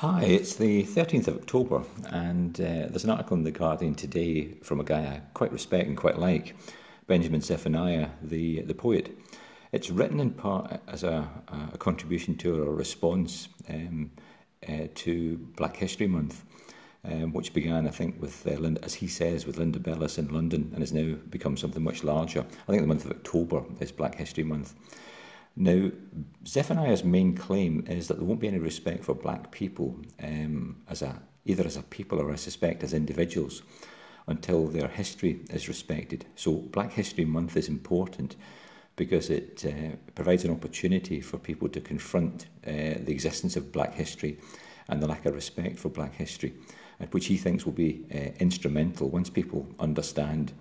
Hi, it's the 13th of October, and uh, there's an article in The Guardian today from a guy I quite respect and quite like, Benjamin Zephaniah, the, the poet. It's written in part as a, a contribution to or a response um, uh, to Black History Month, um, which began, I think, with, uh, Linda, as he says, with Linda Bellos in London and has now become something much larger. I think the month of October is Black History Month. Now, Zephaniah's main claim is that there won't be any respect for black people um, as a, either as a people or I suspect as individuals until their history is respected. So Black History Month is important because it uh, provides an opportunity for people to confront uh, the existence of black history and the lack of respect for black history, which he thinks will be uh, instrumental once people understand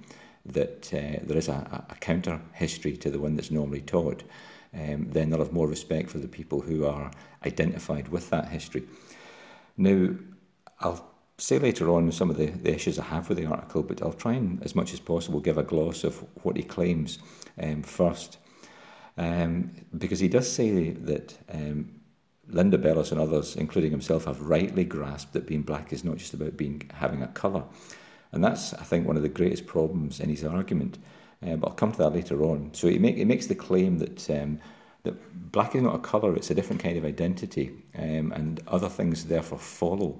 that uh, there is a, a counter history to the one that's normally taught um, then they'll have more respect for the people who are identified with that history. Now, I'll say later on some of the, the issues I have with the article, but I'll try and, as much as possible, give a gloss of what he claims um, first. Um, because he does say that um, Linda Bellos and others, including himself, have rightly grasped that being black is not just about being having a colour. And that's, I think, one of the greatest problems in his argument. Uh, but I'll come to that later on. So it, make, he makes the claim that um, that black is not a colour; it's a different kind of identity, um, and other things therefore follow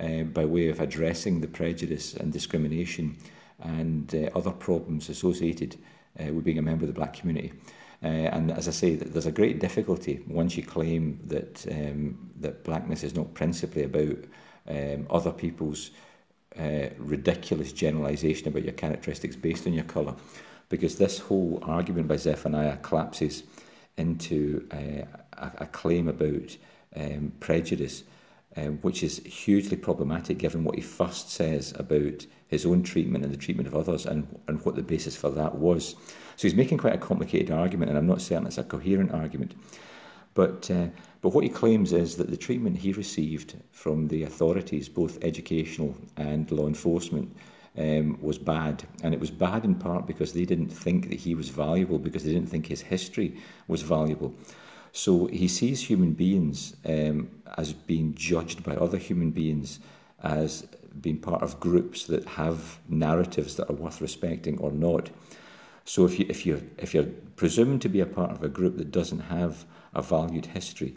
uh, by way of addressing the prejudice and discrimination and uh, other problems associated uh, with being a member of the black community. Uh, and as I say, there's a great difficulty once you claim that um, that blackness is not principally about um, other people's uh, ridiculous generalisation about your characteristics based on your colour because this whole argument by Zephaniah collapses into uh, a, a claim about um, prejudice, um, which is hugely problematic given what he first says about his own treatment and the treatment of others and, and what the basis for that was. So he's making quite a complicated argument, and I'm not certain it's a coherent argument. But, uh, but what he claims is that the treatment he received from the authorities, both educational and law enforcement, um, was bad. And it was bad in part because they didn't think that he was valuable, because they didn't think his history was valuable. So he sees human beings um, as being judged by other human beings as being part of groups that have narratives that are worth respecting or not. So if you if you if you're presumed to be a part of a group that doesn't have a valued history,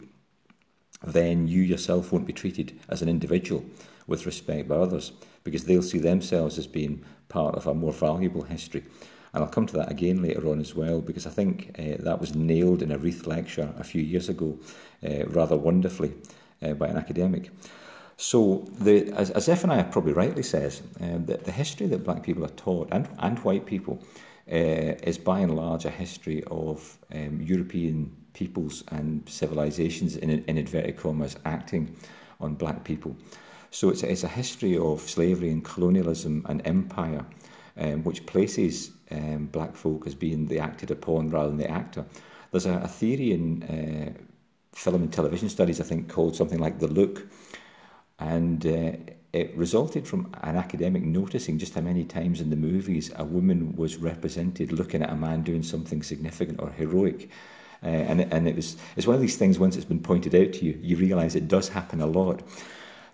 then you yourself won't be treated as an individual with respect by others because they'll see themselves as being part of a more valuable history. And I'll come to that again later on as well, because I think uh, that was nailed in a Reith lecture a few years ago, uh, rather wonderfully, uh, by an academic. So, the, as, as Zephaniah probably rightly says, um, that the history that black people are taught, and, and white people, uh, is by and large a history of um, European peoples and civilizations, in, in inverted commas, acting on black people. So it's, it's a history of slavery and colonialism and empire, um, which places um, black folk as being the acted upon rather than the actor. There's a, a theory in uh, film and television studies, I think, called something like the look. And uh, it resulted from an academic noticing just how many times in the movies a woman was represented looking at a man doing something significant or heroic. Uh, and, and it was, it's one of these things, once it's been pointed out to you, you realise it does happen a lot.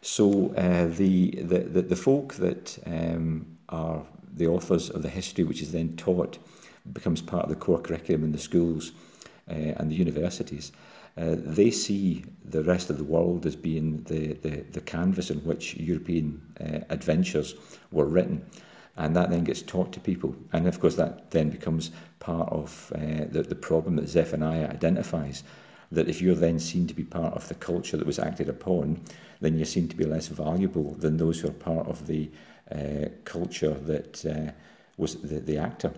So uh, the, the, the, the folk that um, are the authors of the history, which is then taught, becomes part of the core curriculum in the schools uh, and the universities. Uh, they see the rest of the world as being the, the, the canvas in which European uh, adventures were written. And that then gets taught to people. And of course, that then becomes part of uh, the, the problem that Zephaniah identifies that if you're then seen to be part of the culture that was acted upon, then you're seen to be less valuable than those who are part of the uh, culture that uh, was the, the actor.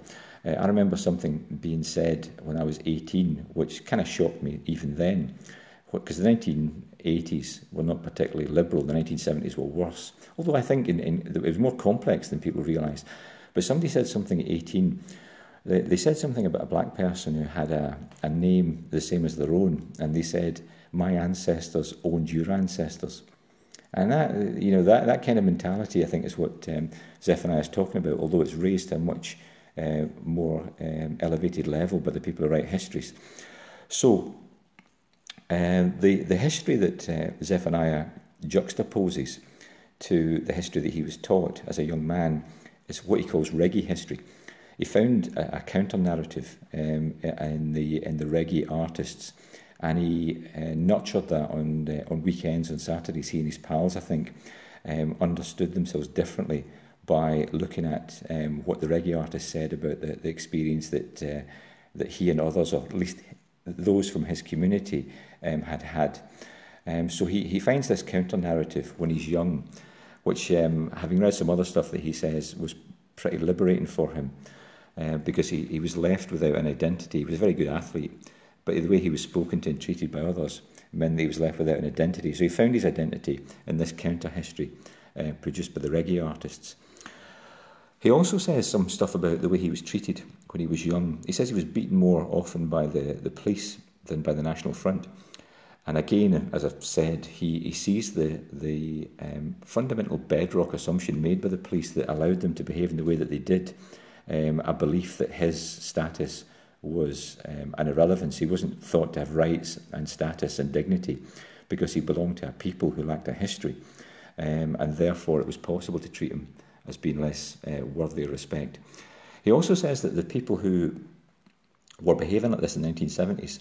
Uh, I remember something being said when I was 18, which kind of shocked me even then, because the 1980s were not particularly liberal, the 1970s were worse. Although I think in, in, it was more complex than people realised. But somebody said something at 18 they, they said something about a black person who had a, a name the same as their own, and they said, My ancestors owned your ancestors. And that, you know, that, that kind of mentality, I think, is what um, Zephaniah is talking about, although it's raised to a much uh, more um, elevated level by the people who write histories. So, uh, the, the history that uh, Zephaniah juxtaposes to the history that he was taught as a young man is what he calls reggae history. He found a, a counter narrative um, in the in the reggae artists, and he uh, nurtured that on uh, on weekends and Saturdays. He and his pals, I think, um, understood themselves differently by looking at um, what the reggae artist said about the, the experience that uh, that he and others, or at least those from his community, um, had had. Um, so he, he finds this counter narrative when he's young, which, um, having read some other stuff that he says, was pretty liberating for him uh, because he, he was left without an identity. He was a very good athlete, but the way he was spoken to and treated by others meant that he was left without an identity. So he found his identity in this counter history uh, produced by the reggae artists. He also says some stuff about the way he was treated when he was young. He says he was beaten more often by the, the police than by the National Front. And again, as I've said, he, he sees the, the um, fundamental bedrock assumption made by the police that allowed them to behave in the way that they did, um, a belief that his status was um, an irrelevance. He wasn't thought to have rights and status and dignity because he belonged to a people who lacked a history. Um, and therefore, it was possible to treat him as being less uh, worthy of respect. He also says that the people who were behaving like this in the 1970s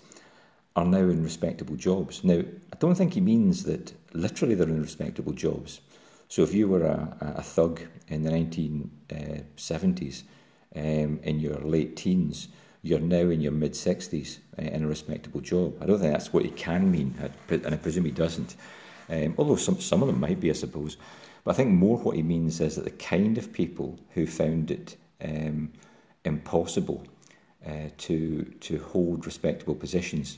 are now in respectable jobs. Now, I don't think he means that literally they're in respectable jobs. So if you were a, a thug in the 1970s, uh, um, in your late teens, you're now in your mid 60s uh, in a respectable job. I don't think that's what he can mean, and I presume he doesn't. Um, although some, some of them might be, I suppose. But I think more what he means is that the kind of people who found it um, impossible uh, to to hold respectable positions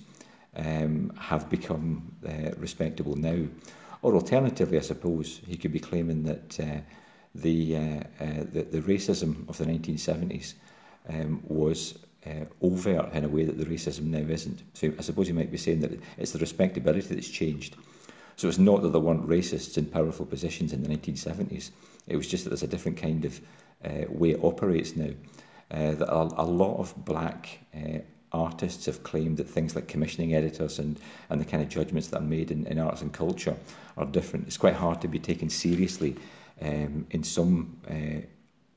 um, have become uh, respectable now. Or alternatively, I suppose he could be claiming that uh, the, uh, uh, the, the racism of the 1970s um, was uh, overt in a way that the racism now isn't. So I suppose you might be saying that it's the respectability that's changed. So it's not that there weren't racists in powerful positions in the 1970s. It was just that there's a different kind of uh, way it operates now. Uh, that a, a lot of black uh, artists have claimed that things like commissioning editors and, and the kind of judgments that are made in, in arts and culture are different. It's quite hard to be taken seriously um, in some uh,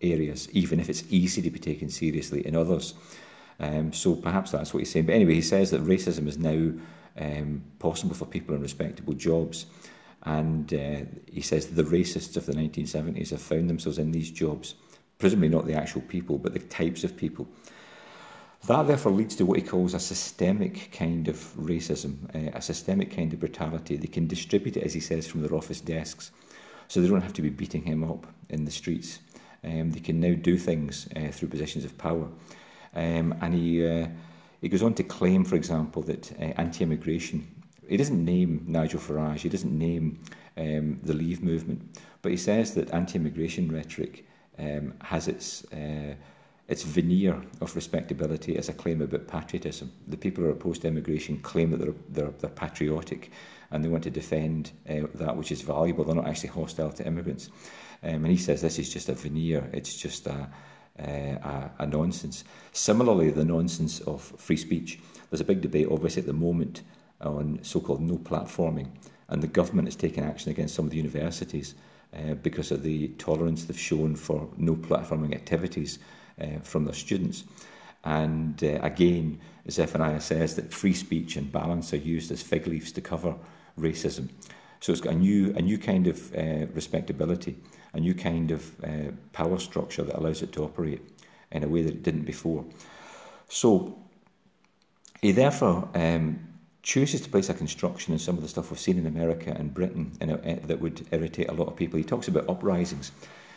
areas, even if it's easy to be taken seriously in others. Um, so perhaps that's what he's saying. But anyway, he says that racism is now um, possible for people in respectable jobs. And uh, he says the racists of the 1970s have found themselves in these jobs, presumably not the actual people, but the types of people. That therefore leads to what he calls a systemic kind of racism, uh, a systemic kind of brutality. They can distribute it, as he says, from their office desks, so they don't have to be beating him up in the streets. Um, they can now do things uh, through positions of power. Um, and he uh, he goes on to claim, for example, that uh, anti-immigration, he doesn't name Nigel Farage, he doesn't name um, the Leave movement, but he says that anti-immigration rhetoric um, has its uh, its veneer of respectability as a claim about patriotism. The people who are opposed to immigration claim that they're, they're, they're patriotic and they want to defend uh, that which is valuable. They're not actually hostile to immigrants. Um, and he says this is just a veneer, it's just a, uh, a, a nonsense. Similarly, the nonsense of free speech. There's a big debate, obviously, at the moment on so-called no platforming, and the government has taken action against some of the universities uh, because of the tolerance they've shown for no platforming activities uh, from their students. And uh, again, Zephaniah says that free speech and balance are used as fig leaves to cover racism. So it's got a new, a new kind of uh, respectability a new kind of uh, power structure that allows it to operate in a way that it didn't before. So he therefore um, chooses to place a construction in some of the stuff we've seen in America and Britain in uh, that would irritate a lot of people. He talks about uprisings.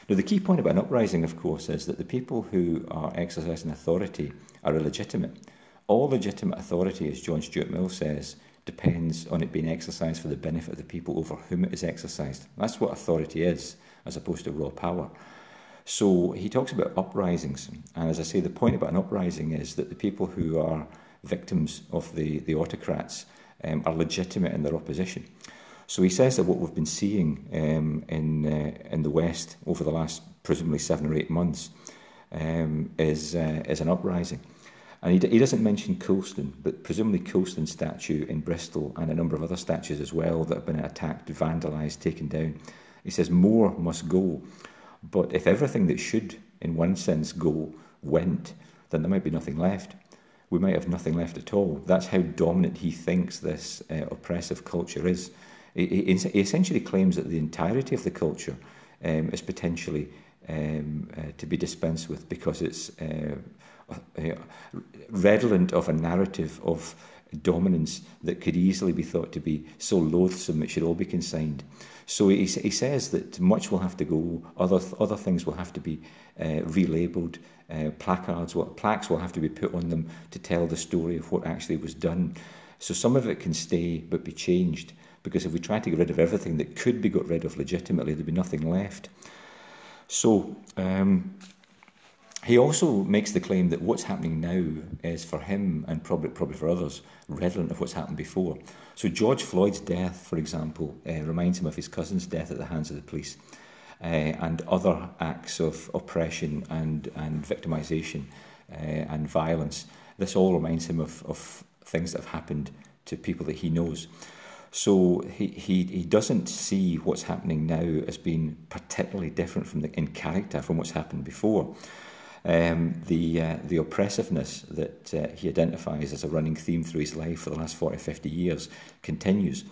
Now, the key point about an uprising, of course, is that the people who are exercising authority are illegitimate. All legitimate authority, as John Stuart Mill says, depends on it being exercised for the benefit of the people over whom it is exercised. That's what authority is as opposed to raw power. So he talks about uprisings. And as I say, the point about an uprising is that the people who are victims of the, the autocrats um, are legitimate in their opposition. So he says that what we've been seeing um, in, uh, in the West over the last presumably seven or eight months um, is, uh, is an uprising. And he, he doesn't mention Colston, but presumably Colston's statue in Bristol and a number of other statues as well that have been attacked, vandalised, taken down. He says more must go. But if everything that should, in one sense, go went, then there might be nothing left. We might have nothing left at all. That's how dominant he thinks this uh, oppressive culture is. He, he, essentially claims that the entirety of the culture um, is potentially um, uh, to be dispensed with because it's uh, uh, redolent of a narrative of dominance that could easily be thought to be so loathsome it should all be consigned. So he, he says that much will have to go, other, other things will have to be uh, relabeled, uh, placards, will, plaques will have to be put on them to tell the story of what actually was done. So some of it can stay but be changed, because if we try to get rid of everything that could be got rid of legitimately, there'd be nothing left. So um, he also makes the claim that what's happening now is for him and probably, probably for others redolent of what's happened before. So George Floyd's death, for example, uh, reminds him of his cousin's death at the hands of the police uh, and other acts of oppression and, and victimisation uh, and violence. This all reminds him of, of things that have happened to people that he knows. So he, he, he doesn't see what's happening now as being particularly different from the, in character from what's happened before. Um, the, uh, the oppressiveness that uh, he identifies as a running theme through his life for the last 40, 50 years continues.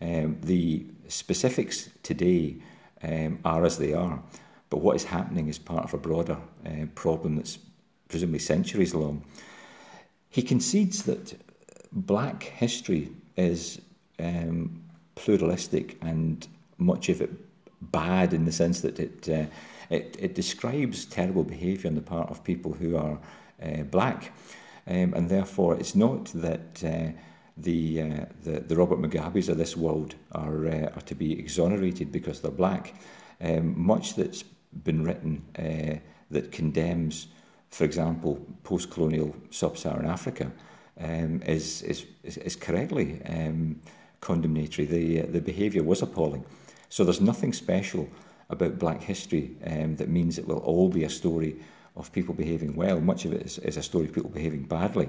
Um, the specifics today um, are as they are, but what is happening is part of a broader uh, problem that's presumably centuries long. He concedes that black history is um, pluralistic and much of it bad in the sense that it, uh, it, it describes terrible behaviour on the part of people who are uh, black. Um, and therefore, it's not that uh, the, uh, the, the Robert Mugabes of this world are, uh, are to be exonerated because they're black. Um, much that's been written uh, that condemns, for example, post colonial sub Saharan Africa um, is, is, is correctly um, condemnatory. The, uh, the behaviour was appalling. So there's nothing special about black history um, that means it will all be a story of people behaving well. Much of it is, is a story of people behaving badly.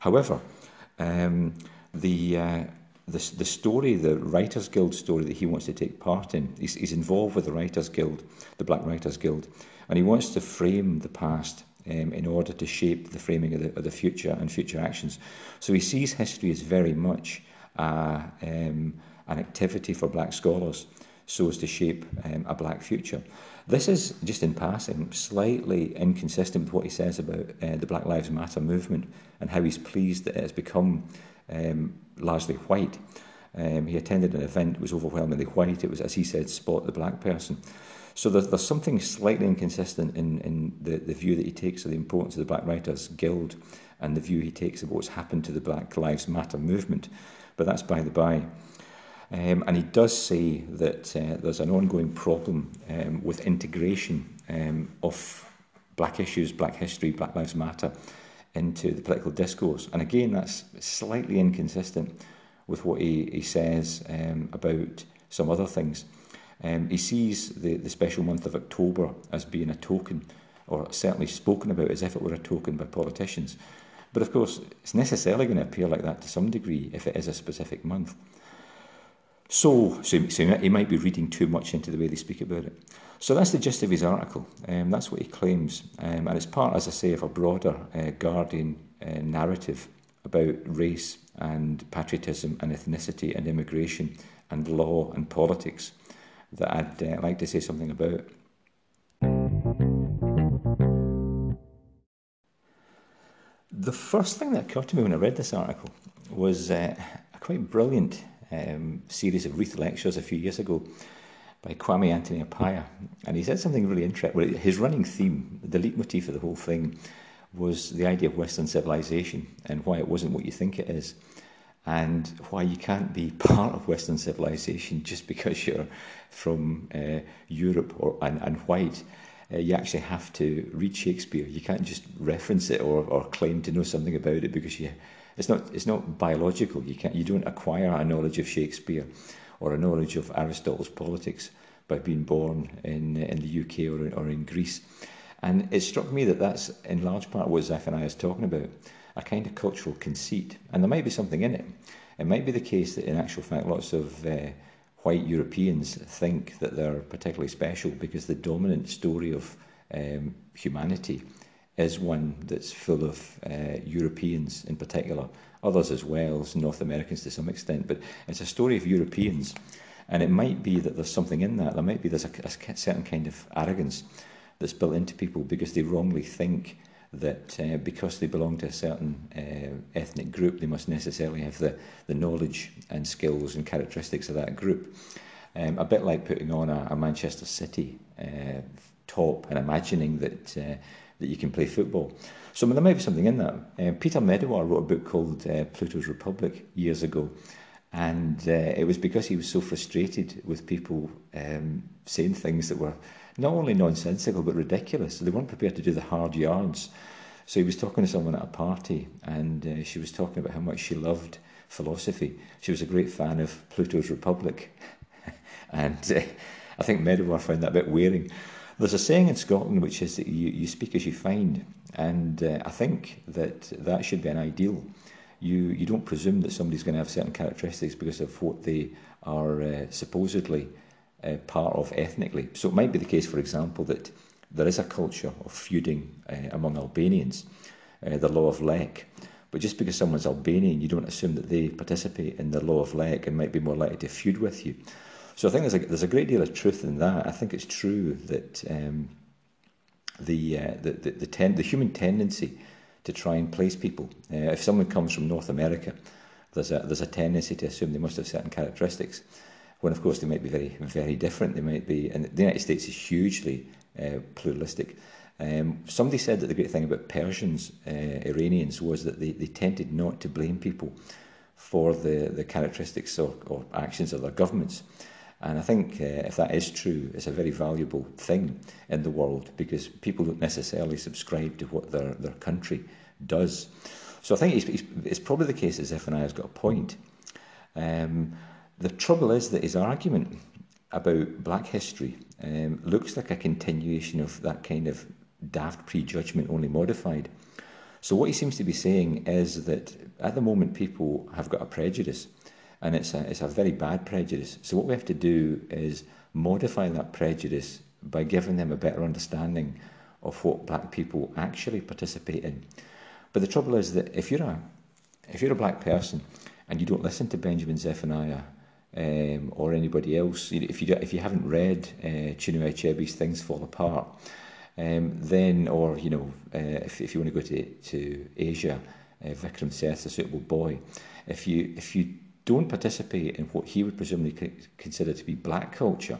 However, um, the, uh, the, the story, the Writers Guild story that he wants to take part in, he's, he's involved with the Writers Guild, the Black Writers Guild, and he wants to frame the past um, in order to shape the framing of the, of the future and future actions. So he sees history as very much um, an activity for black scholars so as to shape um, a black future. This is, just in passing, slightly inconsistent with what he says about uh, the Black Lives Matter movement and how he's pleased that it has become um, largely white. Um, he attended an event was overwhelmingly white. It was, as he said, spot the black person. So there's, there's something slightly inconsistent in, in the, the view that he takes of the importance of the Black Writers Guild and the view he takes of what's happened to the Black Lives Matter movement. But that's by the by. Um, and he does say that uh, there's an ongoing problem um, with integration um, of black issues, black history, Black Lives Matter into the political discourse. And again, that's slightly inconsistent with what he, he says um, about some other things. Um, he sees the, the special month of October as being a token, or certainly spoken about as if it were a token by politicians. But of course, it's necessarily going to appear like that to some degree if it is a specific month. So, so, so he might be reading too much into the way they speak about it. So that's the gist of his article. Um, that's what he claims. Um, and it's part, as I say, of a broader uh, Guardian uh, narrative about race and patriotism and ethnicity and immigration and law and politics that I'd uh, like to say something about. The first thing that occurred to me when I read this article was uh, a quite brilliant um, series of Reith lectures a few years ago by Kwame Anthony Appiah. And he said something really interesting. Well, His running theme, the leitmotif of the whole thing, was the idea of Western civilization and why it wasn't what you think it is. And why you can't be part of Western civilization just because you're from uh, Europe or and, and white. Uh, you actually have to read Shakespeare. You can't just reference it or, or claim to know something about it because you it's not, it's not biological. You, can't, you don't acquire a knowledge of Shakespeare or a knowledge of Aristotle's politics by being born in, in the UK or, or in Greece. And it struck me that that's in large part what Zephaniah is talking about a kind of cultural conceit. And there might be something in it. It might be the case that, in actual fact, lots of uh, white Europeans think that they're particularly special because the dominant story of um, humanity is one that's full of uh, Europeans in particular, others as well as North Americans to some extent. But it's a story of Europeans. And it might be that there's something in that. There might be there's a, a certain kind of arrogance that's built into people because they wrongly think that uh, because they belong to a certain uh, ethnic group, they must necessarily have the, the knowledge and skills and characteristics of that group. Um, a bit like putting on a, a Manchester City uh, top and imagining that uh, that you can play football. So there might be something in that. Uh, Peter Medawar wrote a book called uh, Pluto's Republic years ago, and it was because he was so frustrated with people um, saying things that were not only nonsensical but ridiculous. They weren't prepared to do the hard yards. So he was talking to someone at a party, and uh, she was talking about how much she loved philosophy. She was a great fan of Pluto's Republic, and uh, I think Medawar found that a bit wearing. There's a saying in Scotland which is that you, you speak as you find, and uh, I think that that should be an ideal. You you don't presume that somebody's going to have certain characteristics because of what they are uh, supposedly uh, part of ethnically. So it might be the case, for example, that there is a culture of feuding uh, among Albanians, uh, the law of Lek. But just because someone's Albanian, you don't assume that they participate in the law of Lek and might be more likely to feud with you. So I think there's a, there's a great deal of truth in that. I think it's true that um, the, uh, the, the, the, ten, the human tendency to try and place people, uh, if someone comes from North America, there's a, there's a tendency to assume they must have certain characteristics when of course they might be very, very different. They might be, and the United States is hugely uh, pluralistic. Um, somebody said that the great thing about Persians, uh, Iranians, was that they, they tended not to blame people for the, the characteristics or, or actions of their governments. And I think uh, if that is true, it's a very valuable thing in the world because people don't necessarily subscribe to what their, their country does. So I think it's, it's, probably the case that Zephaniah has got a point. Um, the trouble is that his argument about black history um, looks like a continuation of that kind of daft prejudgment, only modified. So, what he seems to be saying is that at the moment people have got a prejudice, and it's a, it's a very bad prejudice. So, what we have to do is modify that prejudice by giving them a better understanding of what black people actually participate in. But the trouble is that if you're a if you're a black person and you don't listen to Benjamin Zephaniah um, or anybody else, if you if you haven't read uh, Chinua Achebe's Things Fall Apart, um, then or you know uh, if if you want to go to to Asia, uh, Vikram Seth, a suitable boy, if you if you don't participate in what he would presumably consider to be black culture,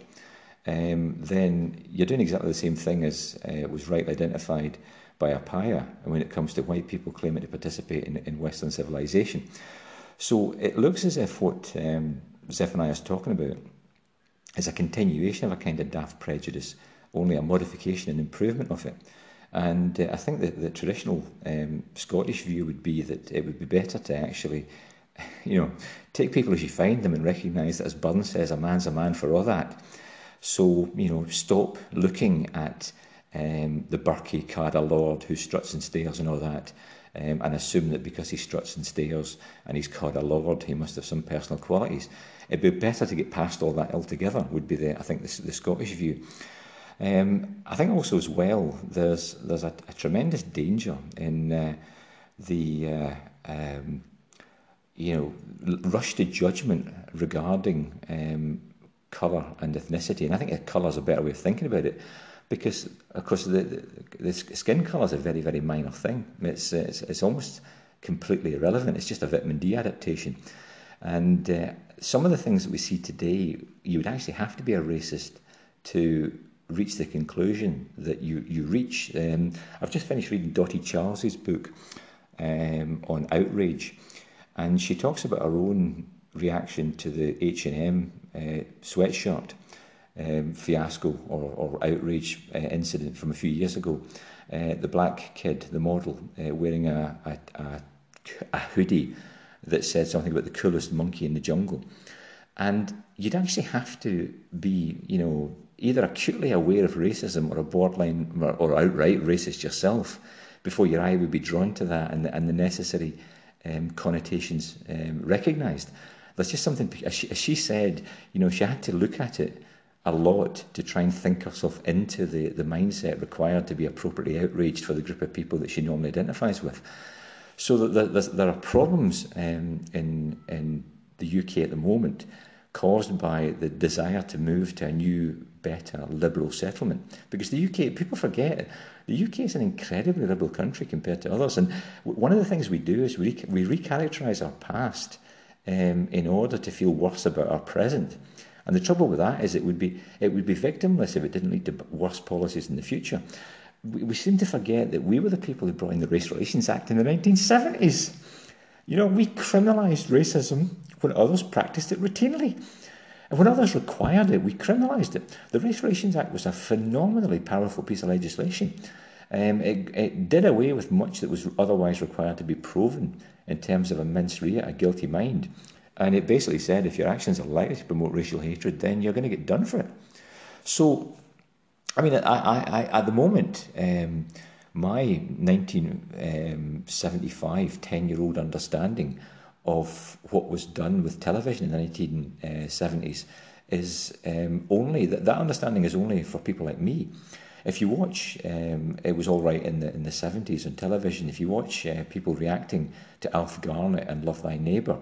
um, then you're doing exactly the same thing as uh, was rightly identified by Appiah when it comes to white people claiming to participate in, in Western civilization. So it looks as if what um, Zephaniah is talking about is a continuation of a kind of daft prejudice, only a modification and improvement of it. And uh, I think that the traditional um, Scottish view would be that it would be better to actually, you know, take people as you find them and recognise that, as Burns says, a man's a man for all that. So, you know, stop looking at um, the birkie ca'd a lord who struts and stares and all that, um, and assume that because he struts and stares and he's called a lord, he must have some personal qualities. It'd be better to get past all that altogether. Would be the I think the, the Scottish view. Um, I think also as well, there's there's a, a tremendous danger in uh, the uh, um, you know rush to judgment regarding um, colour and ethnicity, and I think colour is a better way of thinking about it because of course the, the, the skin colour is a very very minor thing. It's, it's it's almost completely irrelevant. It's just a vitamin D adaptation, and uh, some of the things that we see today, you would actually have to be a racist to reach the conclusion that you you reach. Um, I've just finished reading Dotty Charles's book um, on outrage, and she talks about her own reaction to the H and M uh, sweatshirt um, fiasco or, or outrage uh, incident from a few years ago. Uh, the black kid, the model, uh, wearing a, a, a, a hoodie that said something about the coolest monkey in the jungle. And you'd actually have to be, you know, either acutely aware of racism or a borderline or, or outright racist yourself before your eye would be drawn to that and the, and the necessary um, connotations um, recognised. That's just something, as she, as she said, you know, she had to look at it a lot to try and think herself into the, the mindset required to be appropriately outraged for the group of people that she normally identifies with. So that there, are problems um, in, in the UK at the moment caused by the desire to move to a new, better, liberal settlement. Because the UK, people forget, the UK is an incredibly liberal country compared to others. And one of the things we do is we, we recharacterise our past um, in order to feel worse about our present. And the trouble with that is it would be it would be victimless if it didn't lead to worse policies in the future. We, we seem to forget that we were the people who brought in the Race Relations Act in the 1970s. You know, we criminalised racism when others practiced it routinely. And when others required it, we criminalised it. The Race Relations Act was a phenomenally powerful piece of legislation. Um, it, it, did away with much that was otherwise required to be proven in terms of a mens rea, a guilty mind. And it basically said if your actions are likely to promote racial hatred, then you're going to get done for it. So, I mean, I, I, I at the moment, um, my 1975 10 year old understanding of what was done with television in the 1970s is um, only that that understanding is only for people like me. If you watch, um, it was all right in the in the 70s on television. If you watch uh, people reacting to Alf Garnett and Love Thy Neighbour,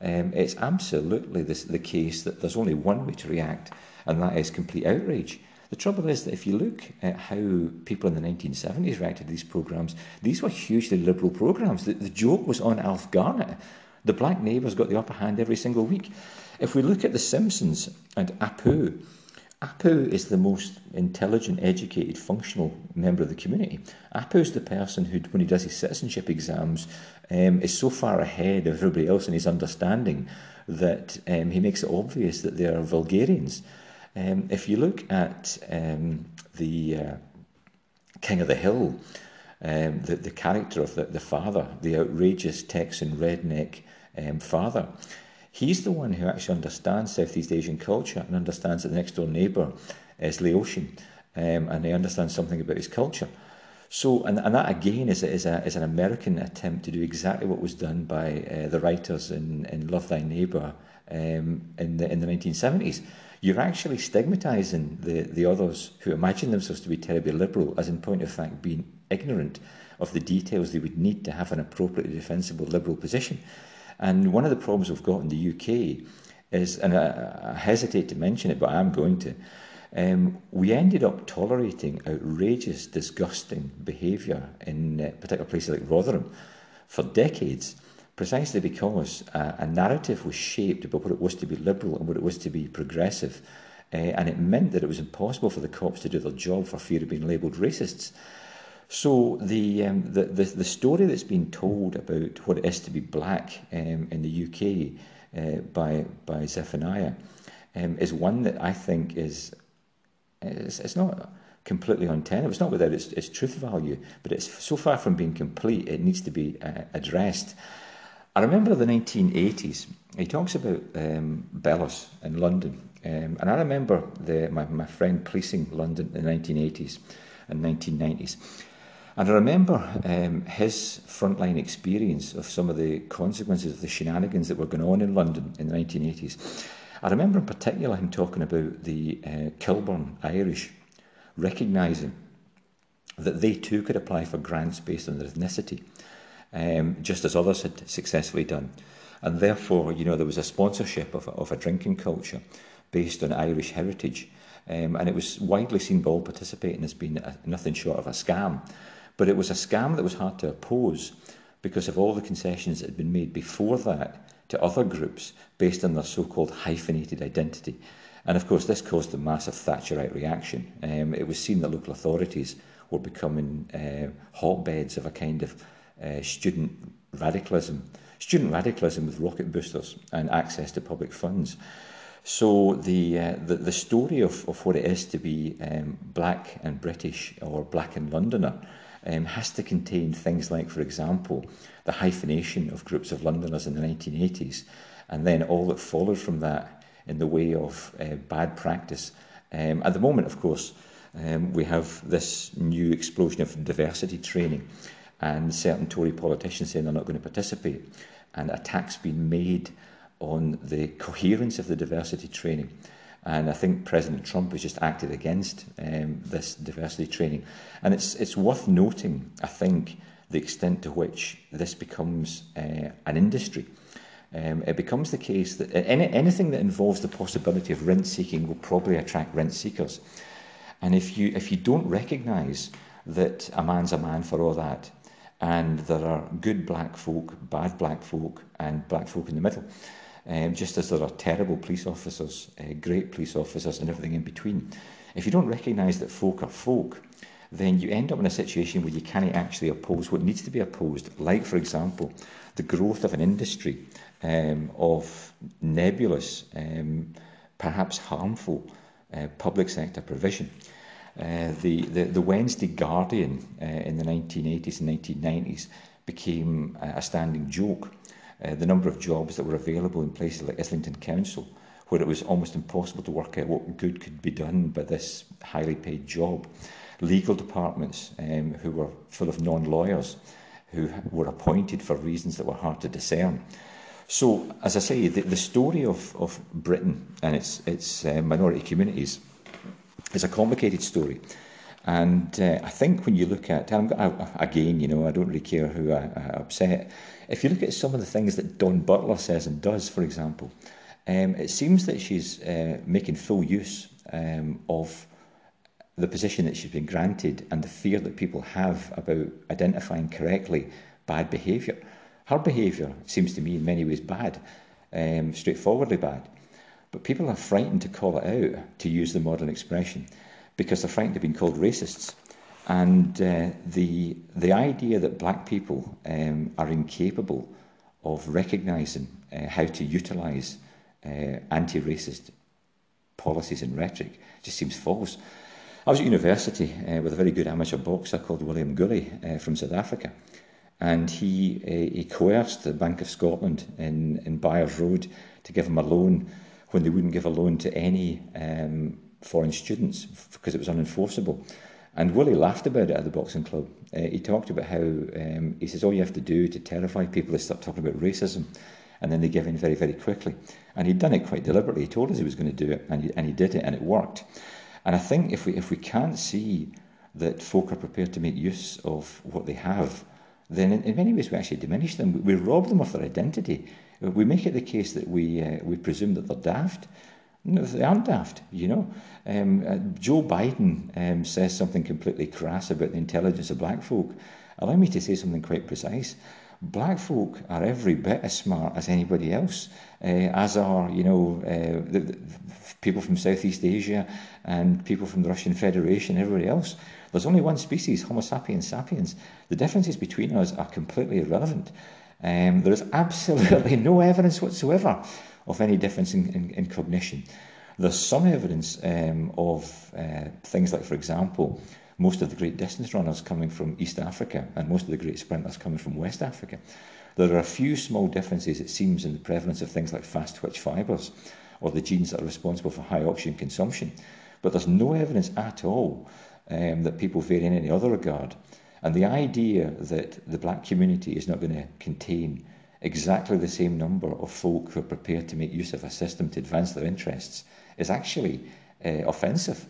um, it's absolutely the case that there's only one way to react, and that is complete outrage. The trouble is that if you look at how people in the 1970s reacted to these programs, these were hugely liberal programs. The, the joke was on Alf Garnett. The black neighbours got the upper hand every single week. If we look at The Simpsons and Apu, Apu is the most intelligent, educated, functional member of the community. Apu is the person who, when he does his citizenship exams, um, is so far ahead of everybody else in his understanding that um, he makes it obvious that they are vulgarians. Um, if you look at um, the uh, King of the Hill, um, the, the character of the, the father, the outrageous Texan redneck um, father, he's the one who actually understands Southeast Asian culture and understands that the next door neighbour is Laotian um, and he understands something about his culture. So, and, and that again is, is, a, is an American attempt to do exactly what was done by uh, the writers in, in Love Thy Neighbour um, in, the, in the 1970s. You're actually stigmatising the, the others who imagine themselves to be terribly liberal as, in point of fact, being ignorant of the details they would need to have an appropriately defensible liberal position. And one of the problems we've got in the UK is, and I, I hesitate to mention it, but I'm going to, um, we ended up tolerating outrageous, disgusting behaviour in uh, particular places like Rotherham for decades, precisely because uh, a narrative was shaped about what it was to be liberal and what it was to be progressive. Uh, and it meant that it was impossible for the cops to do their job for fear of being labelled racists. So the, um, the, the the story that's been told about what it is to be black um, in the UK uh, by by Zephaniah um, is one that I think is it's, it's not completely untenable. It's not without its, its truth value, but it's so far from being complete. It needs to be uh, addressed. I remember the 1980s. He talks about um, Bellos in London, um, and I remember the, my my friend policing London in the 1980s and 1990s. And I remember um, his frontline experience of some of the consequences of the shenanigans that were going on in London in the 1980s. I remember in particular him talking about the uh, Kilburn Irish, recognising that they too could apply for grants based on their ethnicity, um, just as others had successfully done. And therefore, you know, there was a sponsorship of of a drinking culture based on Irish heritage. Um, and it was widely seen by all participating as being a, nothing short of a scam. But it was a scam that was hard to oppose because of all the concessions that had been made before that to other groups based on their so-called hyphenated identity. And of course, this caused a massive Thatcherite reaction. Um, it was seen that local authorities were becoming uh, hotbeds of a kind of uh, student radicalism, student radicalism with rocket boosters and access to public funds. So the, uh, the, the story of, of what it is to be um, black and British or black and Londoner um, has to contain things like, for example, the hyphenation of groups of Londoners in the 1980s, and then all that followed from that in the way of uh, bad practice Um, at the moment, of course, um, we have this new explosion of diversity training and certain Tory politicians saying they're not going to participate and attacks being made on the coherence of the diversity training. And I think President Trump has just acted against um, this diversity training. And it's, it's worth noting, I think, the extent to which this becomes uh, an industry. Um, it becomes the case that any, anything that involves the possibility of rent seeking will probably attract rent seekers. And if you, if you don't recognise that a man's a man for all that, and there are good black folk, bad black folk, and black folk in the middle, um, just as there are terrible police officers, uh, great police officers, and everything in between. If you don't recognise that folk are folk, then you end up in a situation where you can't actually oppose what needs to be opposed, like, for example, the growth of an industry um, of nebulous, um, perhaps harmful uh, public sector provision. Uh, the, the, the Wednesday Guardian uh, in the 1980s and 1990s became a standing joke uh, the number of jobs that were available in places like Islington Council, where it was almost impossible to work out what good could be done by this highly paid job. Legal departments um, who were full of non-lawyers, who were appointed for reasons that were hard to discern. So, as I say, the, the story of, of Britain and its, its uh, minority communities is a complicated story. And uh, I think when you look at, and I, again, you know, I don't really care who I, I upset. If you look at some of the things that Dawn Butler says and does, for example, um, it seems that she's uh, making full use um, of the position that she's been granted and the fear that people have about identifying correctly bad behaviour. Her behaviour seems to me in many ways bad, um, straightforwardly bad. But people are frightened to call it out, to use the modern expression because they're frightened of being called racists. And uh, the, the idea that black people um, are incapable of recognising uh, how to utilise uh, anti racist policies and rhetoric just seems false. I was at university uh, with a very good amateur boxer called William Gully uh, from South Africa, and he, uh, he coerced the Bank of Scotland in, in Byres Road to give him a loan when they wouldn't give a loan to any um, foreign students because it was unenforceable. And Willie laughed about it at the boxing club. Uh, he talked about how um, he says all you have to do to terrify people is start talking about racism, and then they give in very, very quickly. And he'd done it quite deliberately. He told us he was going to do it, and he, and he did it, and it worked. And I think if we if we can't see that folk are prepared to make use of what they have, then in, in many ways we actually diminish them. We rob them of their identity. We make it the case that we uh, we presume that they're daft. No, they aren't daft, you know. Um, uh, Joe Biden um, says something completely crass about the intelligence of black folk. Allow me to say something quite precise. Black folk are every bit as smart as anybody else, uh, as are, you know, uh, the, the people from Southeast Asia and people from the Russian Federation, everybody else. There's only one species, Homo sapiens sapiens. The differences between us are completely irrelevant. Um, there is absolutely no evidence whatsoever of any difference in, in, in cognition. There's some evidence um, of uh, things like, for example, most of the great distance runners coming from East Africa and most of the great sprinters coming from West Africa. There are a few small differences, it seems, in the prevalence of things like fast twitch fibres or the genes that are responsible for high oxygen consumption. But there's no evidence at all um, that people vary in any other regard. And the idea that the black community is not going to contain exactly the same number of folk who are prepared to make use of a system to advance their interests is actually uh, offensive.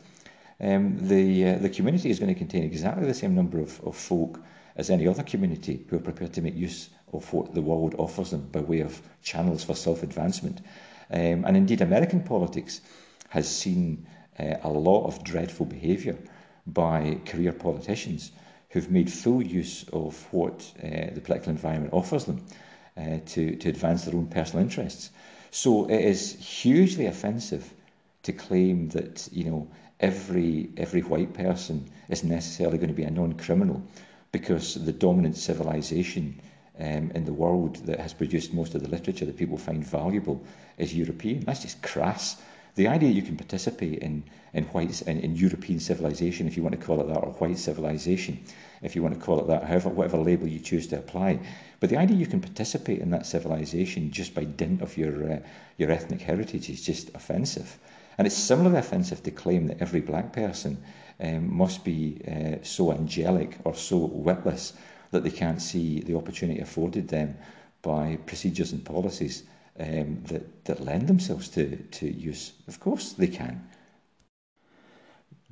Um, the, uh, the community is going to contain exactly the same number of, of folk as any other community who are prepared to make use of what the world offers them by way of channels for self-advancement. Um, and indeed, American politics has seen uh, a lot of dreadful behaviour by career politicians who've made full use of what uh, the political environment offers them uh, to, to advance their own personal interests. So it is hugely offensive to claim that you know every every white person is necessarily going to be a non-criminal because the dominant civilization um, in the world that has produced most of the literature that people find valuable is European. That's just crass. The idea you can participate in in white in, in European civilization, if you want to call it that, or white civilization, if you want to call it that, however whatever label you choose to apply, but the idea you can participate in that civilization just by dint of your uh, your ethnic heritage is just offensive. And it's similarly offensive to claim that every black person um, must be uh, so angelic or so witless that they can't see the opportunity afforded them by procedures and policies um, that, that lend themselves to, to use. Of course they can.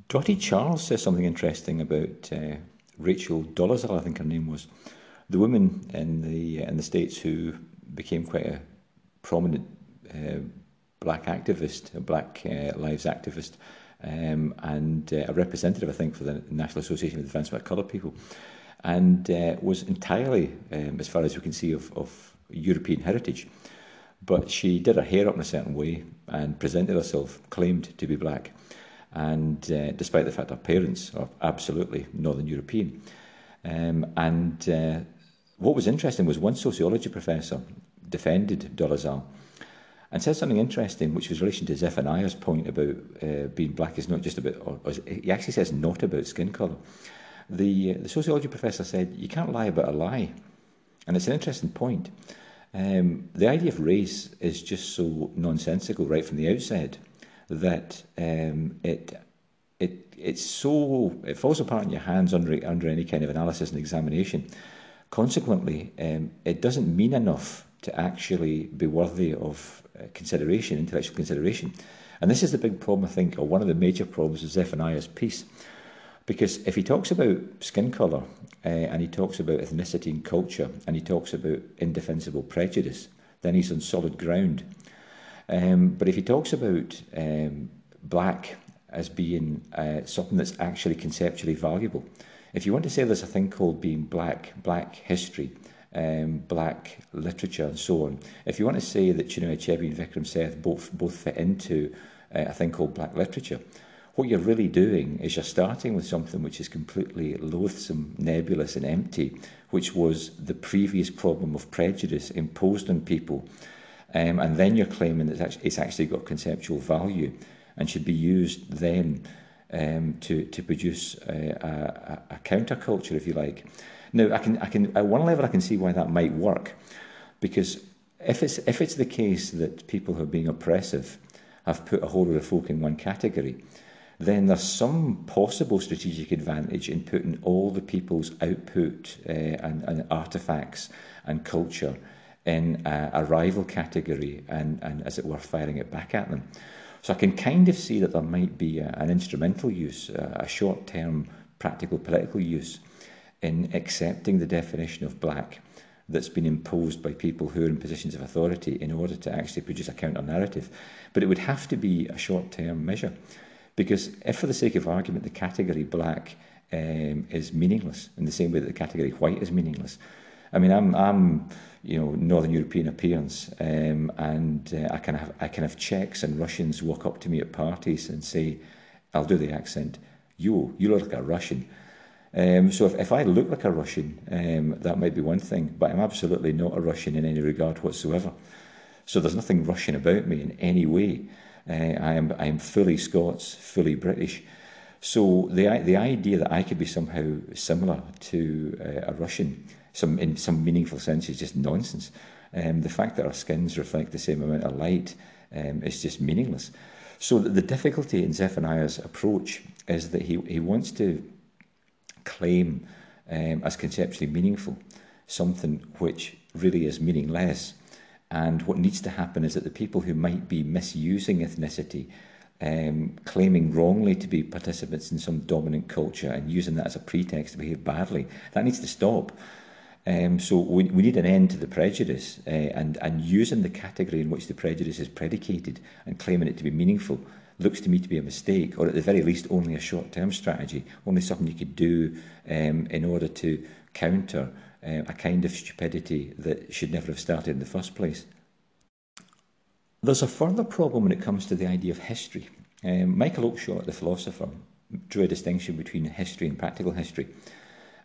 Dotty Charles says something interesting about uh, Rachel Dolezal, I think her name was, the woman in the in the states who became quite a prominent uh, black activist, a Black uh, Lives activist, um, and uh, a representative, I think, for the National Association of Advancement of Coloured People, and uh, was entirely, um, as far as we can see, of, of European heritage. But she did her hair up in a certain way and presented herself, claimed to be black, and uh, despite the fact her parents are absolutely Northern European. Um, and uh, what was interesting was one sociology professor defended Dolezal and said something interesting, which was in relation to Zephaniah's point about uh, being black is not just about, or, or he actually says not about skin colour. The, uh, the sociology professor said, you can't lie about a lie. And it's an interesting point. Um, the idea of race is just so nonsensical right from the outset that um, it it it's so it falls apart in your hands under under any kind of analysis and examination. Consequently, um, it doesn't mean enough to actually be worthy of uh, consideration, intellectual consideration. And this is the big problem, I think, or one of the major problems of Zephaniah's piece. Because if he talks about skin colour uh, and he talks about ethnicity and culture and he talks about indefensible prejudice, then he's on solid ground. Um, but if he talks about um, black as being uh, something that's actually conceptually valuable, if you want to say there's a thing called being black, black history, um, black literature and so on, if you want to say that Chinua Achebe and Vikram Seth both, both fit into uh, a thing called black literature, what you're really doing is you're starting with something which is completely loathsome, nebulous and empty, which was the previous problem of prejudice imposed on people. Um, and then you're claiming that it's actually got conceptual value and should be used then um, to, to produce a, a, a counterculture, if you like. Now, I can, I can, at one level, I can see why that might work, because if it's, if it's the case that people who are being oppressive have put a whole lot of folk in one category, then there's some possible strategic advantage in putting all the people's output uh, and, and artefacts and culture in a, a rival category and, and, as it were, firing it back at them. So I can kind of see that there might be a, an instrumental use, a, a short term practical political use in accepting the definition of black that's been imposed by people who are in positions of authority in order to actually produce a counter narrative. But it would have to be a short term measure. Because if, for the sake of argument, the category black um, is meaningless in the same way that the category white is meaningless, I mean, I'm, I'm you know, Northern European appearance, um, and uh, I can have I can have Czechs and Russians walk up to me at parties and say, "I'll do the accent. You, you look like a Russian." Um, so if, if I look like a Russian, um, that might be one thing, but I'm absolutely not a Russian in any regard whatsoever. So there's nothing Russian about me in any way. I am I am fully Scots, fully British. So the the idea that I could be somehow similar to uh, a Russian, some in some meaningful sense, is just nonsense. Um, the fact that our skins reflect the same amount of light um, is just meaningless. So the difficulty in Zephaniah's approach is that he, he wants to claim um, as conceptually meaningful something which really is meaningless. And what needs to happen is that the people who might be misusing ethnicity, um, claiming wrongly to be participants in some dominant culture and using that as a pretext to behave badly, that needs to stop. Um, so we, we need an end to the prejudice uh, and, and using the category in which the prejudice is predicated and claiming it to be meaningful looks to me to be a mistake, or at the very least only a short-term strategy, only something you could do um, in order to counter uh, a kind of stupidity that should never have started in the first place. There's a further problem when it comes to the idea of history. Um, Michael Oakeshott, the philosopher, drew a distinction between history and practical history.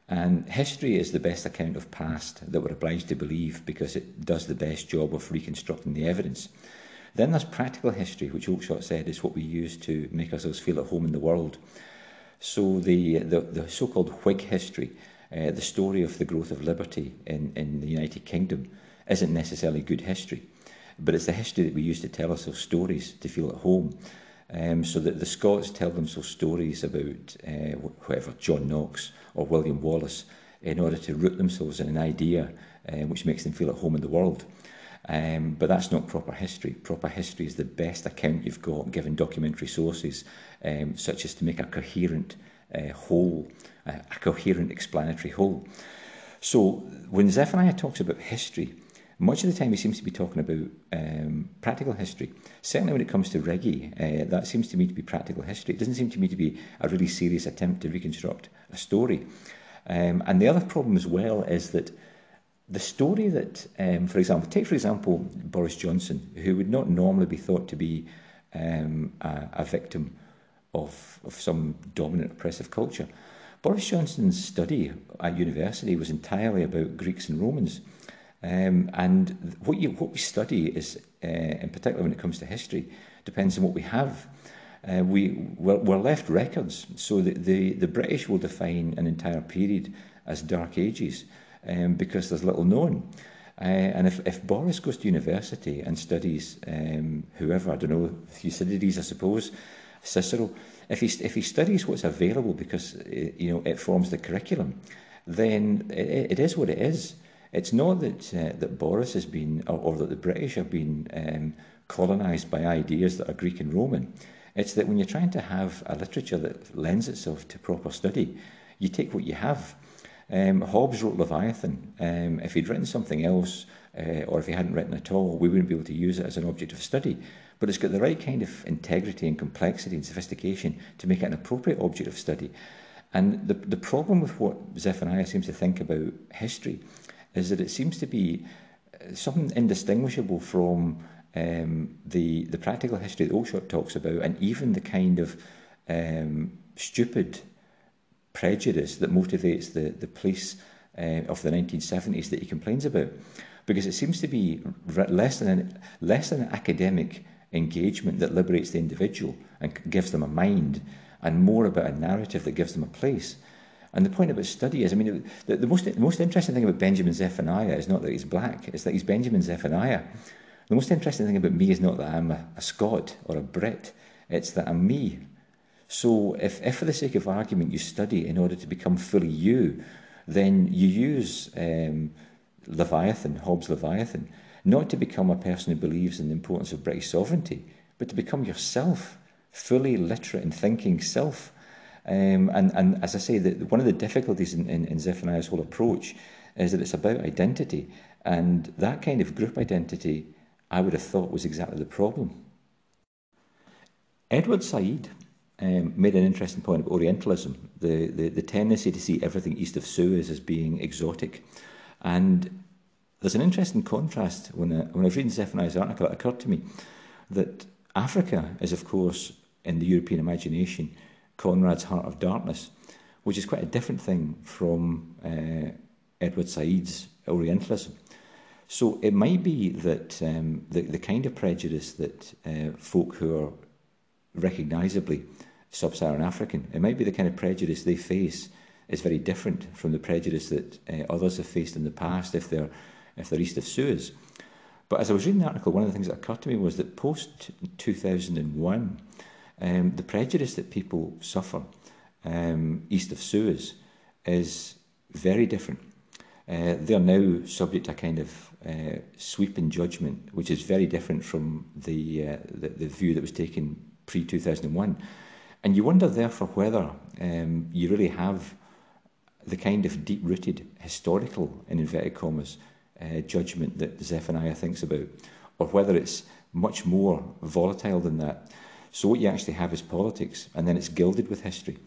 And history is the best account of past that we're obliged to believe because it does the best job of reconstructing the evidence. Then there's practical history, which Oakeshott said is what we use to make ourselves feel at home in the world. So the, the, the so-called Whig history, uh, the story of the growth of liberty in, in the United Kingdom, isn't necessarily good history. But it's the history that we use to tell ourselves stories, to feel at home. Um, so that the Scots tell themselves stories about uh, whatever John Knox or William Wallace in order to root themselves in an idea uh, which makes them feel at home in the world. Um, but that's not proper history. Proper history is the best account you've got given documentary sources, um, such as to make a coherent uh, whole, a coherent explanatory whole. So when Zephaniah talks about history, much of the time he seems to be talking about um, practical history. Certainly when it comes to Rigi, uh, that seems to me to be practical history. It doesn't seem to me to be a really serious attempt to reconstruct a story. Um, and the other problem as well is that the story that, um, for example, take for example Boris Johnson, who would not normally be thought to be um, a, a victim of, of some dominant oppressive culture. Boris Johnson's study at university was entirely about Greeks and Romans. Um, and what, you, what we study is, uh, in particular when it comes to history, depends on what we have. Uh, we, we're, we're left records, so the, the, the British will define an entire period as Dark Ages um, because there's little known. Uh, and if, if Boris goes to university and studies um, whoever, I don't know, Thucydides, I suppose, Cicero, if he, if he studies what's available because it, uh, you know, it forms the curriculum, then it, it is what it is. It's not that, uh, that Boris has been, or, or that the British have been um, colonised by ideas that are Greek and Roman. It's that when you're trying to have a literature that lends itself to proper study, you take what you have. Um, Hobbes wrote Leviathan. Um, if he'd written something else, uh, or if he hadn't written at all, we wouldn't be able to use it as an object of study. But it's got the right kind of integrity and complexity and sophistication to make it an appropriate object of study. And the, the problem with what Zephaniah seems to think about history is that it seems to be uh, something indistinguishable from um, the, the practical history that Oakeshott talks about, and even the kind of um, stupid prejudice that motivates the, the police uh, of the 1970s that he complains about. Because it seems to be less than, an, less than an academic engagement that liberates the individual and gives them a mind, and more about a narrative that gives them a place. And the point about study is, I mean, the, the, most, the most interesting thing about Benjamin Zephaniah is not that he's black, it's that he's Benjamin Zephaniah. The most interesting thing about me is not that I'm a, a Scot or a Brit, it's that I'm me. So if, if for the sake of argument you study in order to become fully you, then you use um, Leviathan, Hobbes' Leviathan, not to become a person who believes in the importance of British sovereignty, but to become yourself, fully literate and thinking self. Um, and, and as I say, the, one of the difficulties in, in, in Zephaniah's whole approach is that it's about identity. And that kind of group identity, I would have thought, was exactly the problem. Edward Said um, made an interesting point about Orientalism, the, the, the tendency to see everything east of Suez as being exotic. And there's an interesting contrast when I, when I was reading Zephaniah's article, it occurred to me that Africa is, of course, in the European imagination, Conrad's heart of darkness, which is quite a different thing from uh, Edward Said's Orientalism. So it might be that um, the, the kind of prejudice that uh, folk who are recognisably sub-Saharan African, it might be the kind of prejudice they face is very different from the prejudice that uh, others have faced in the past if they're if they're east of Suez. But as I was reading the article, one of the things that occurred to me was that post 2001, um, the prejudice that people suffer um, east of Suez is very different. Uh, they are now subject to a kind of uh, sweeping judgment, which is very different from the, uh, the, the view that was taken pre 2001. And you wonder, therefore, whether um, you really have the kind of deep rooted historical, in inverted commas, uh, judgment that Zephaniah thinks about, or whether it's much more volatile than that. So, what you actually have is politics, and then it's gilded with history.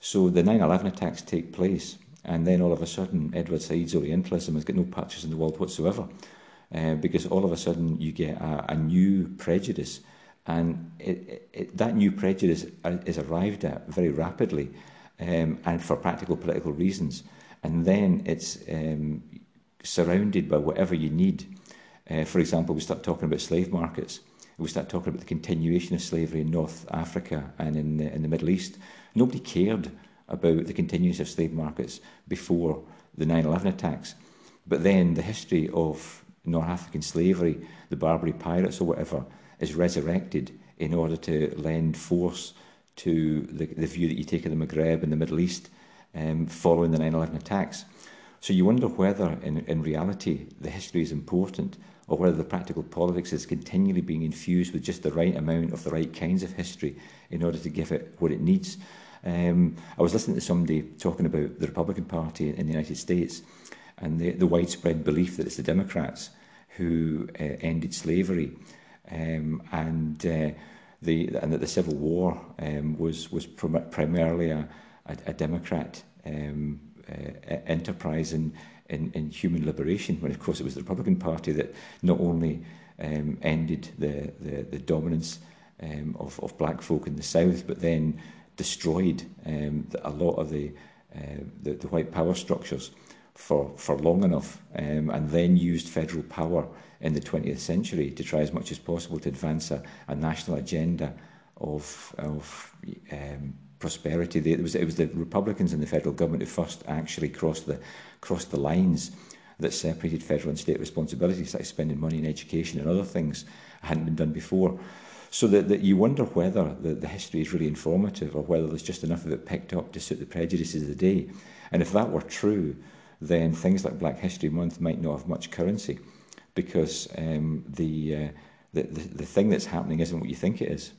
So, the 9 11 attacks take place, and then all of a sudden, Edward Said's Orientalism has got no patches in the world whatsoever, uh, because all of a sudden you get a, a new prejudice, and it, it, that new prejudice is arrived at very rapidly, um, and for practical political reasons. And then it's um, surrounded by whatever you need. Uh, for example, we start talking about slave markets. We start talking about the continuation of slavery in North Africa and in the, in the Middle East. Nobody cared about the continuance of slave markets before the 9 11 attacks. But then the history of North African slavery, the Barbary pirates or whatever, is resurrected in order to lend force to the, the view that you take of the Maghreb and the Middle East um, following the 9 11 attacks. So you wonder whether, in, in reality, the history is important or whether the practical politics is continually being infused with just the right amount of the right kinds of history in order to give it what it needs. Um, I was listening to somebody talking about the Republican Party in the United States and the, the widespread belief that it's the Democrats who uh, ended slavery um, and uh, the and that the Civil War um, was was prim primarily a, a, a Democrat um, uh, enterprise in, in in human liberation. When of course it was the Republican Party that not only um, ended the the, the dominance um, of of black folk in the South, but then destroyed um, the, a lot of the, uh, the the white power structures for for long enough, um, and then used federal power in the 20th century to try as much as possible to advance a, a national agenda of, of um, prosperity. It was, it was the Republicans and the federal government who first actually crossed the, crossed the lines that separated federal and state responsibilities, like spending money in education and other things hadn't been done before. So that, that you wonder whether the, the history is really informative or whether there's just enough of it picked up to suit the prejudices of the day. And if that were true, then things like Black History Month might not have much currency because um, the, uh, the, the, the thing that's happening isn't what you think it is.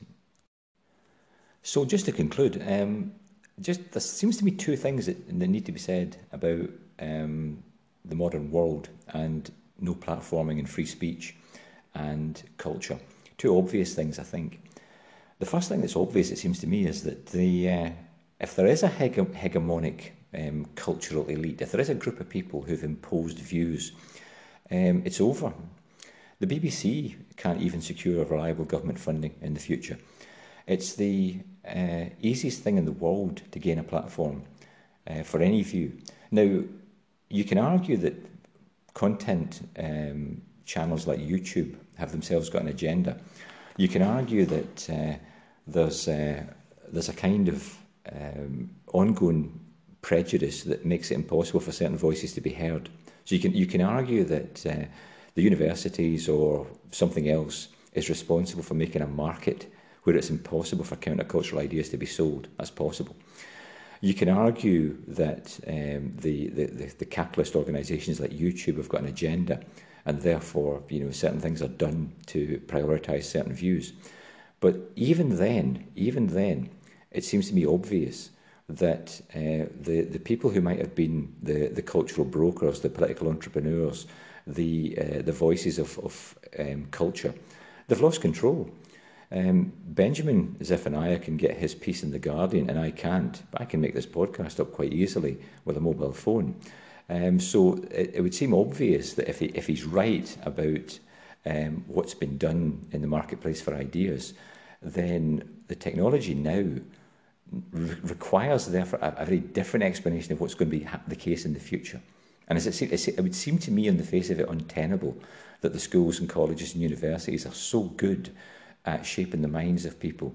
So just to conclude, um, just there seems to be two things that, that need to be said about um, the modern world and no platforming and free speech and culture. Two obvious things, I think. The first thing that's obvious, it seems to me, is that the uh, if there is a hege hegemonic um, cultural elite, if there is a group of people who've imposed views um, it's over. The BBC can't even secure reliable government funding in the future. It's the uh, easiest thing in the world to gain a platform uh, for any view. Now, you can argue that content um, channels like YouTube have themselves got an agenda. You can argue that uh, there's uh, there's a kind of um, ongoing prejudice that makes it impossible for certain voices to be heard. So you can you can argue that uh, the universities or something else is responsible for making a market where it's impossible for countercultural ideas to be sold as possible. You can argue that um, the, the, the, the capitalist organisations like YouTube have got an agenda and therefore you know certain things are done to prioritise certain views. But even then, even then, it seems to me obvious that uh, the, the people who might have been the, the cultural brokers, the political entrepreneurs, the, uh, the voices of, of um, culture, they've lost control. Um, Benjamin Zephaniah can get his piece in The Guardian, and I can't, but I can make this podcast up quite easily with a mobile phone. Um, so it, it would seem obvious that if, he, if he's right about um, what's been done in the marketplace for ideas, then the technology now re requires therefore a, a, very different explanation of what's going to be the case in the future. And as it, it would seem to me on the face of it untenable that the schools and colleges and universities are so good at shaping the minds of people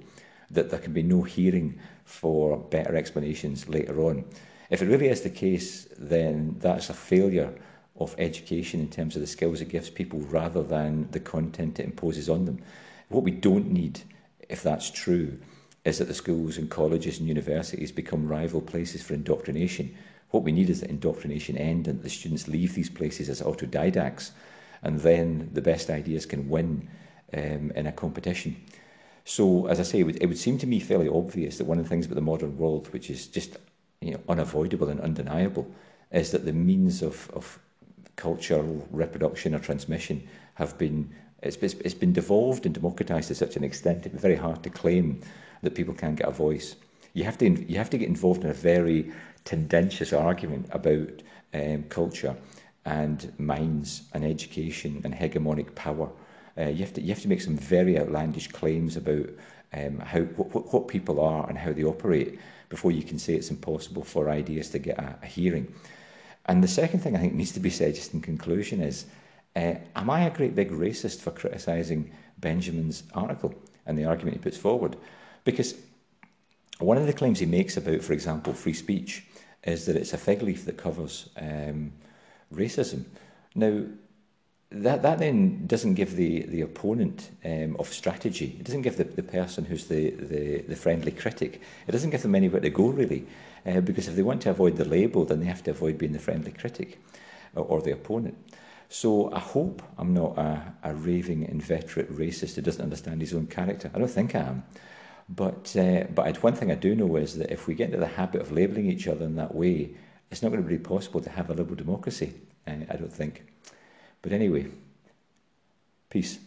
that there can be no hearing for better explanations later on. If it really is the case, then that's a failure of education in terms of the skills it gives people rather than the content it imposes on them. What we don't need, if that's true, is that the schools and colleges and universities become rival places for indoctrination. What we need is that indoctrination end and the students leave these places as autodidacts, and then the best ideas can win um, in a competition. So, as I say, it would, it would seem to me fairly obvious that one of the things about the modern world, which is just you know, unavoidable and undeniable, is that the means of, of cultural reproduction or transmission have been it's, it's, it's been devolved and democratized to such an extent that it's very hard to claim that people can't get a voice. You have to you have to get involved in a very tendentious argument about um, culture and minds and education and hegemonic power. Uh, you have to you have to make some very outlandish claims about um, how what, what people are and how they operate before you can say it's impossible for ideas to get a, a hearing. And the second thing I think needs to be said just in conclusion is, uh, am I a great big racist for criticising Benjamin's article and the argument he puts forward? Because one of the claims he makes about, for example, free speech is that it's a fig leaf that covers um, racism. Now, that, that then doesn't give the, the opponent um, of strategy, it doesn't give the, the person who's the, the, the friendly critic, it doesn't give them anywhere to go really. Uh, because if they want to avoid the label, then they have to avoid being the friendly critic or, or the opponent. So I hope I'm not a, a raving inveterate racist who doesn't understand his own character. I don't think I am. But, uh, but one thing I do know is that if we get into the habit of labelling each other in that way, it's not going to be possible to have a liberal democracy, uh, I don't think. But anyway, peace.